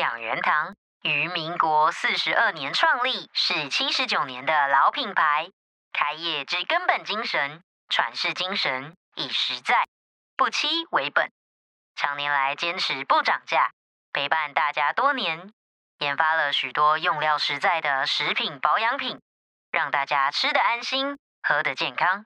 养元堂于民国四十二年创立，是七十九年的老品牌。开业之根本精神，传世精神，以实在不欺为本。常年来坚持不涨价，陪伴大家多年，研发了许多用料实在的食品保养品，让大家吃得安心，喝得健康。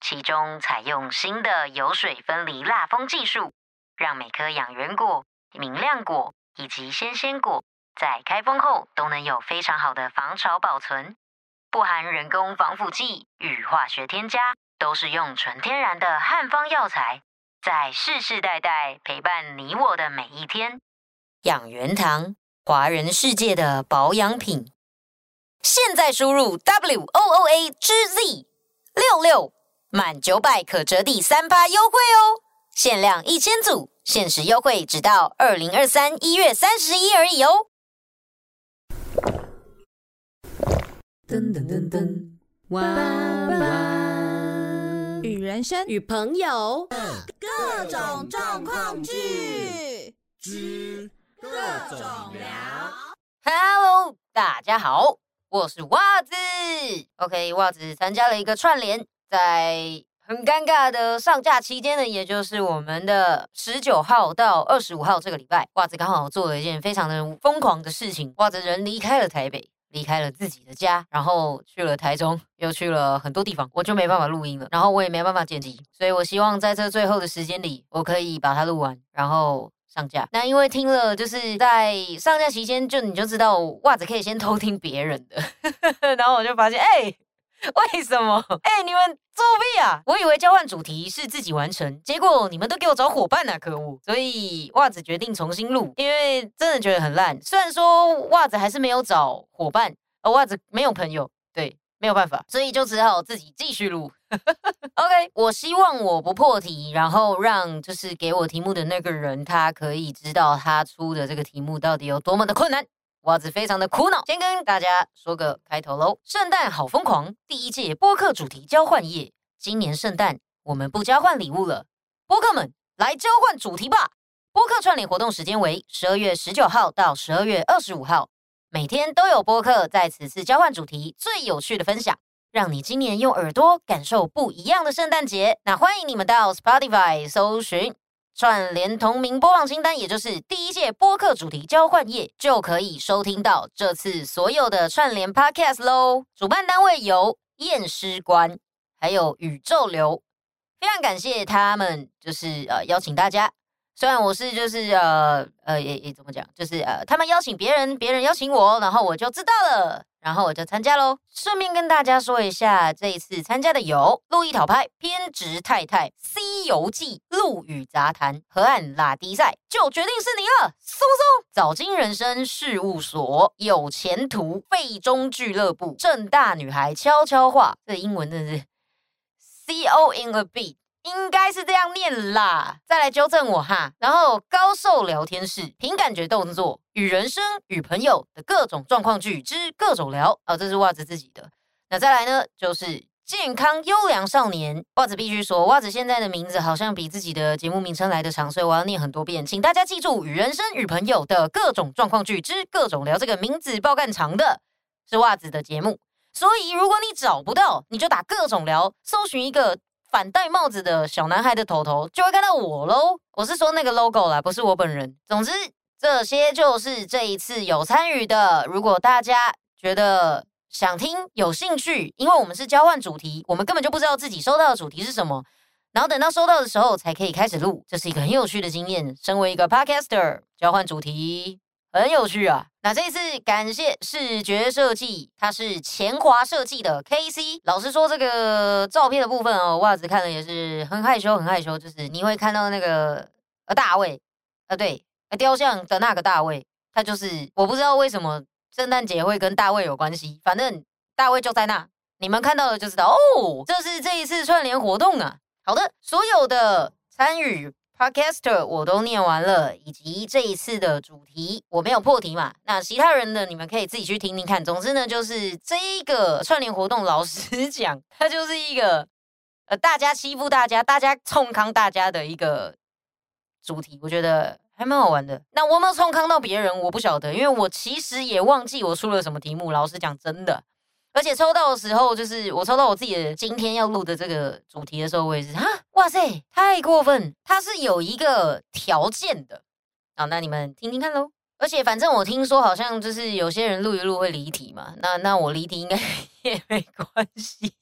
其中采用新的油水分离蜡封技术，让每颗养元果、明亮果以及鲜鲜果在开封后都能有非常好的防潮保存，不含人工防腐剂与化学添加，都是用纯天然的汉方药材。在世世代代陪伴你我的每一天，养元堂，华人世界的保养品。现在输入 W O O A 之 Z 六六，满九百可折抵三八优惠哦！限量一千组，限时优惠直到二零二三一月三十一而已哦。噔噔噔噔，哇哇！与人生与朋友各种状况剧之各种聊。Hello，大家好，我是袜子。OK，袜子参加了一个串联，在很尴尬的上架期间呢，也就是我们的十九号到二十五号这个礼拜，袜子刚好做了一件非常的疯狂的事情，袜子人离开了台北。离开了自己的家，然后去了台中，又去了很多地方，我就没办法录音了，然后我也没办法剪辑，所以我希望在这最后的时间里，我可以把它录完，然后上架。那因为听了，就是在上架期间，就你就知道袜子可以先偷听别人的，然后我就发现，哎。为什么？哎，你们作弊啊！我以为交换主题是自己完成，结果你们都给我找伙伴啊！可恶！所以袜子决定重新录，因为真的觉得很烂。虽然说袜子还是没有找伙伴，而袜子没有朋友，对，没有办法，所以就只好自己继续录。OK，我希望我不破题，然后让就是给我题目的那个人，他可以知道他出的这个题目到底有多么的困难。袜子非常的苦恼，先跟大家说个开头喽。圣诞好疯狂，第一届播客主题交换夜，今年圣诞我们不交换礼物了，播客们来交换主题吧。播客串联活动时间为十二月十九号到十二月二十五号，每天都有播客在此次交换主题最有趣的分享，让你今年用耳朵感受不一样的圣诞节。那欢迎你们到 Spotify 搜寻。串联同名播放清单，也就是第一届播客主题交换页，就可以收听到这次所有的串联 Podcast 喽。主办单位有验尸官，还有宇宙流，非常感谢他们，就是呃邀请大家。虽然我是就是呃呃也也怎么讲，就是呃他们邀请别人，别人邀请我，然后我就知道了。然后我就参加喽。顺便跟大家说一下，这一次参加的有路易讨拍、偏执太太、西游记、陆羽杂谈、河岸拉迪赛，就决定是你了，松松。早金人生事务所、有前途、费中俱乐部、正大女孩悄悄话，这英文真的是 C O in a B。应该是这样念啦，再来纠正我哈。然后高寿聊天室凭感觉动作与人生与朋友的各种状况剧之各种聊哦，这是袜子自己的。那再来呢，就是健康优良少年。袜子必须说，袜子现在的名字好像比自己的节目名称来的长，所以我要念很多遍，请大家记住与人生与朋友的各种状况剧之各种聊。这个名字爆干长的是袜子的节目，所以如果你找不到，你就打各种聊，搜寻一个。反戴帽子的小男孩的头头就会看到我喽。我是说那个 logo 啦，不是我本人。总之，这些就是这一次有参与的。如果大家觉得想听、有兴趣，因为我们是交换主题，我们根本就不知道自己收到的主题是什么，然后等到收到的时候才可以开始录，这是一个很有趣的经验。身为一个 podcaster，交换主题。很有趣啊！那这一次感谢视觉设计，它是前华设计的 K C。老实说，这个照片的部分哦，袜子看了也是很害羞，很害羞。就是你会看到那个呃大卫，呃对，雕像的那个大卫，他就是我不知道为什么圣诞节会跟大卫有关系，反正大卫就在那，你们看到了就知道哦。这是这一次串联活动啊。好的，所有的参与。Podcaster 我都念完了，以及这一次的主题我没有破题嘛？那其他人的你们可以自己去听听看。总之呢，就是这一个串联活动，老实讲，它就是一个呃大家欺负大家、大家冲康大家的一个主题，我觉得还蛮好玩的。那我有没有冲康到别人，我不晓得，因为我其实也忘记我出了什么题目。老实讲，真的。而且抽到的时候，就是我抽到我自己的今天要录的这个主题的时候，我也是啊，哇塞，太过分！它是有一个条件的。好，那你们听听看喽。而且反正我听说好像就是有些人录一录会离题嘛，那那我离题应该 也没关系。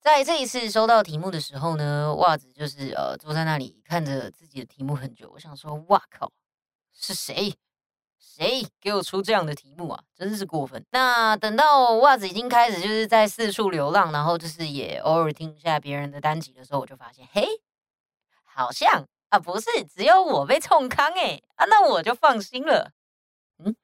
在这一次收到题目的时候呢，袜子就是呃坐在那里看着自己的题目很久，我想说，哇靠，是谁？谁给我出这样的题目啊？真是过分。那等到袜子已经开始就是在四处流浪，然后就是也偶尔听一下别人的单集的时候，我就发现，嘿，好像。啊，不是，只有我被冲康哎啊，那我就放心了。嗯，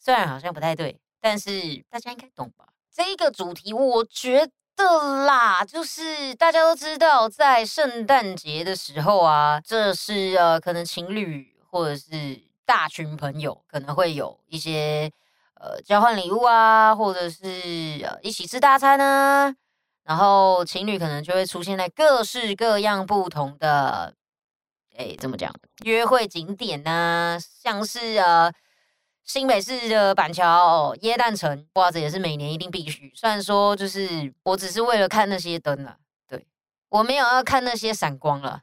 虽然好像不太对，但是大家应该懂吧？这个主题，我觉得啦，就是大家都知道，在圣诞节的时候啊，这是呃，可能情侣或者是大群朋友可能会有一些呃交换礼物啊，或者是呃一起吃大餐啊，然后情侣可能就会出现在各式各样不同的。哎，怎么讲？约会景点呢？像是呃新北市的板桥、耶诞城，哇，这也是每年一定必须。虽然说，就是我只是为了看那些灯啊，对我没有要看那些闪光了。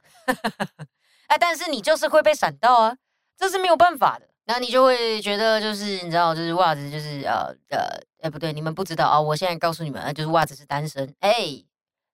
哎，但是你就是会被闪到啊，这是没有办法的。那你就会觉得，就是你知道，就是袜子，就是呃呃，哎，不对，你们不知道啊，我现在告诉你们，就是袜子是单身，哎。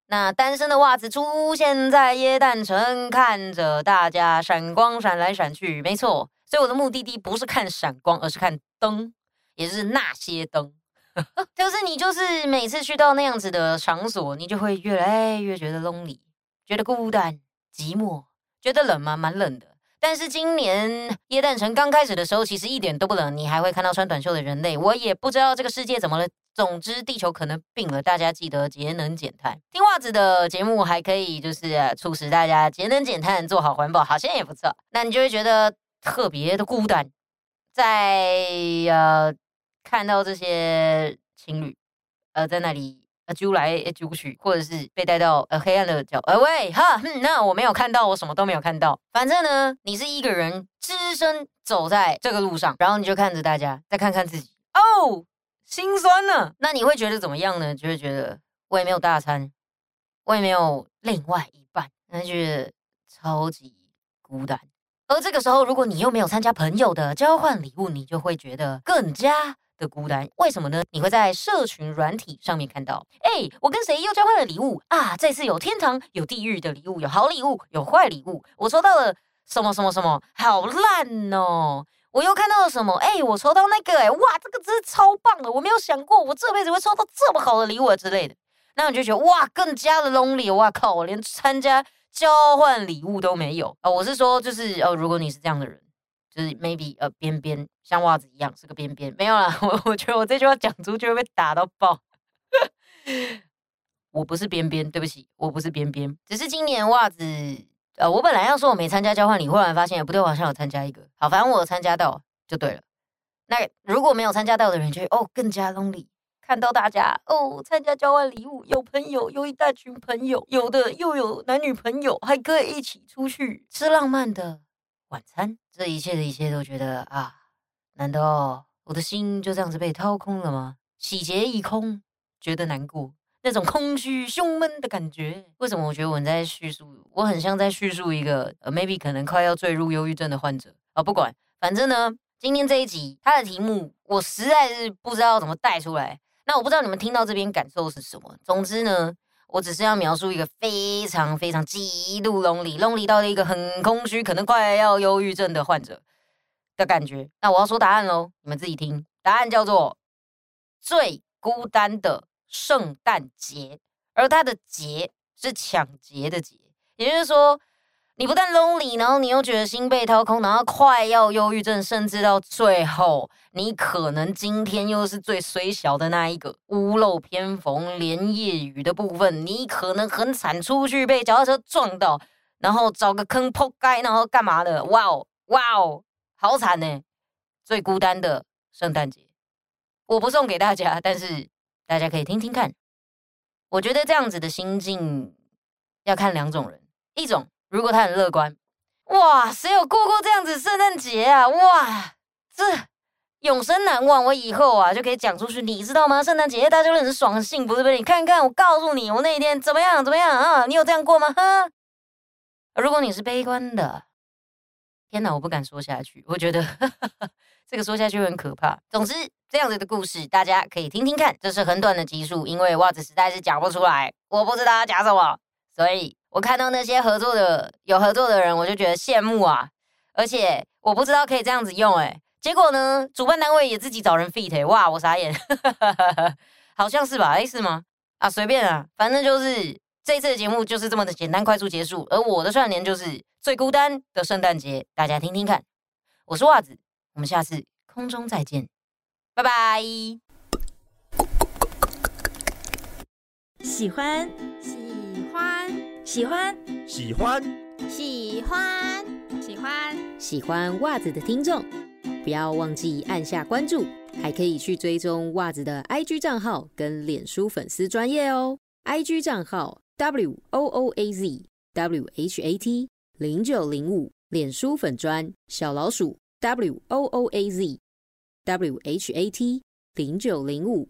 那单身的袜子出现在耶诞城，看着大家闪光闪来闪去，没错。所以我的目的地不是看闪光，而是看灯，也就是那些灯。就是你，就是每次去到那样子的场所，你就会越来越觉得 lonely，觉得孤单、寂寞，觉得冷吗？蛮冷的。但是今年耶诞城刚开始的时候，其实一点都不冷，你还会看到穿短袖的人类。我也不知道这个世界怎么了。总之，地球可能病了，大家记得节能减碳。听袜子的节目还可以，就是促使大家节能减碳，做好环保，好像也不错。那你就会觉得特别的孤单，在呃看到这些情侣呃在那里呃揪来揪去，或者是被带到呃黑暗的角呃喂哈，那我没有看到，我什么都没有看到。反正呢，你是一个人只身走在这个路上，然后你就看着大家，再看看自己哦。心酸呢？那你会觉得怎么样呢？就会觉得我也没有大餐，我也没有另外一半，那觉得超级孤单。而这个时候，如果你又没有参加朋友的交换礼物，你就会觉得更加的孤单。为什么呢？你会在社群软体上面看到，哎，我跟谁又交换了礼物啊？这次有天堂、有地狱的礼物，有好礼物，有坏礼物。我抽到了什么什么什么，好烂哦！我又看到了什么？哎，我抽到那个，哎，哇，这个真是超棒的！我没有想过我这辈子会抽到这么好的礼物之类的。那你就觉得哇，更加的 lonely。哇靠，我连参加交换礼物都没有啊！我是说，就是哦，如果你是这样的人，就是 maybe 呃边边像袜子一样是个边边，没有啦。我我觉得我这句话讲出去会被打到爆。我不是边边，对不起，我不是边边，只是今年袜子。呃，我本来要说我没参加交换礼，忽然发现也不对，我好像有参加一个。好，反正我参加到就对了。那如果没有参加到的人，就哦更加 lonely。看到大家哦参加交换礼物，有朋友，有一大群朋友，有的又有男女朋友，还可以一起出去吃浪漫的晚餐。这一切的一切都觉得啊，难道我的心就这样子被掏空了吗？洗劫一空，觉得难过。那种空虚、胸闷的感觉，为什么我觉得我在叙述？我很像在叙述一个呃，maybe 可能快要坠入忧郁症的患者啊。不管，反正呢，今天这一集它的题目我实在是不知道怎么带出来。那我不知道你们听到这边感受是什么。总之呢，我只是要描述一个非常非常极度 lonely，lonely 到了一个很空虚，可能快要忧郁症的患者的感觉。那我要说答案喽，你们自己听。答案叫做最孤单的。圣诞节，而它的节是抢劫的劫，也就是说，你不但 lonely，然后你又觉得心被掏空，然后快要忧郁症，甚至到最后，你可能今天又是最衰小的那一个，屋漏偏逢连夜雨的部分，你可能很惨，出去被脚踏车撞到，然后找个坑扑街，然后干嘛的？哇哦，哇哦，好惨呢！最孤单的圣诞节，我不送给大家，但是。大家可以听听看，我觉得这样子的心境要看两种人，一种如果他很乐观，哇，谁有过过这样子圣诞节啊？哇，这永生难忘。我以后啊就可以讲出去，你知道吗？圣诞节大家都很爽、很幸福，对不对？你看看，我告诉你，我那一天怎么样？怎么样啊？你有这样过吗？哈。如果你是悲观的，天哪，我不敢说下去，我觉得 这个说下去很可怕。总之，这样子的故事大家可以听听看，这是很短的集数，因为袜子实在是讲不出来，我不知道要讲什么，所以。我看到那些合作的有合作的人，我就觉得羡慕啊！而且我不知道可以这样子用哎，结果呢，主办单位也自己找人 fit，哇，我傻眼，好像是吧？哎，是吗？啊，随便啊，反正就是这次的节目就是这么的简单快速结束。而我的串联就是最孤单的圣诞节，大家听听看。我是袜子，我们下次空中再见，拜拜。喜欢，喜欢。喜欢，喜欢，喜欢，喜欢，喜欢袜子的听众，不要忘记按下关注，还可以去追踪袜子的 IG 账号跟脸书粉丝专业哦。IG 账号 W O O A Z W H A T 零九零五，脸书粉专小老鼠 W O O A Z W H A T 零九零五。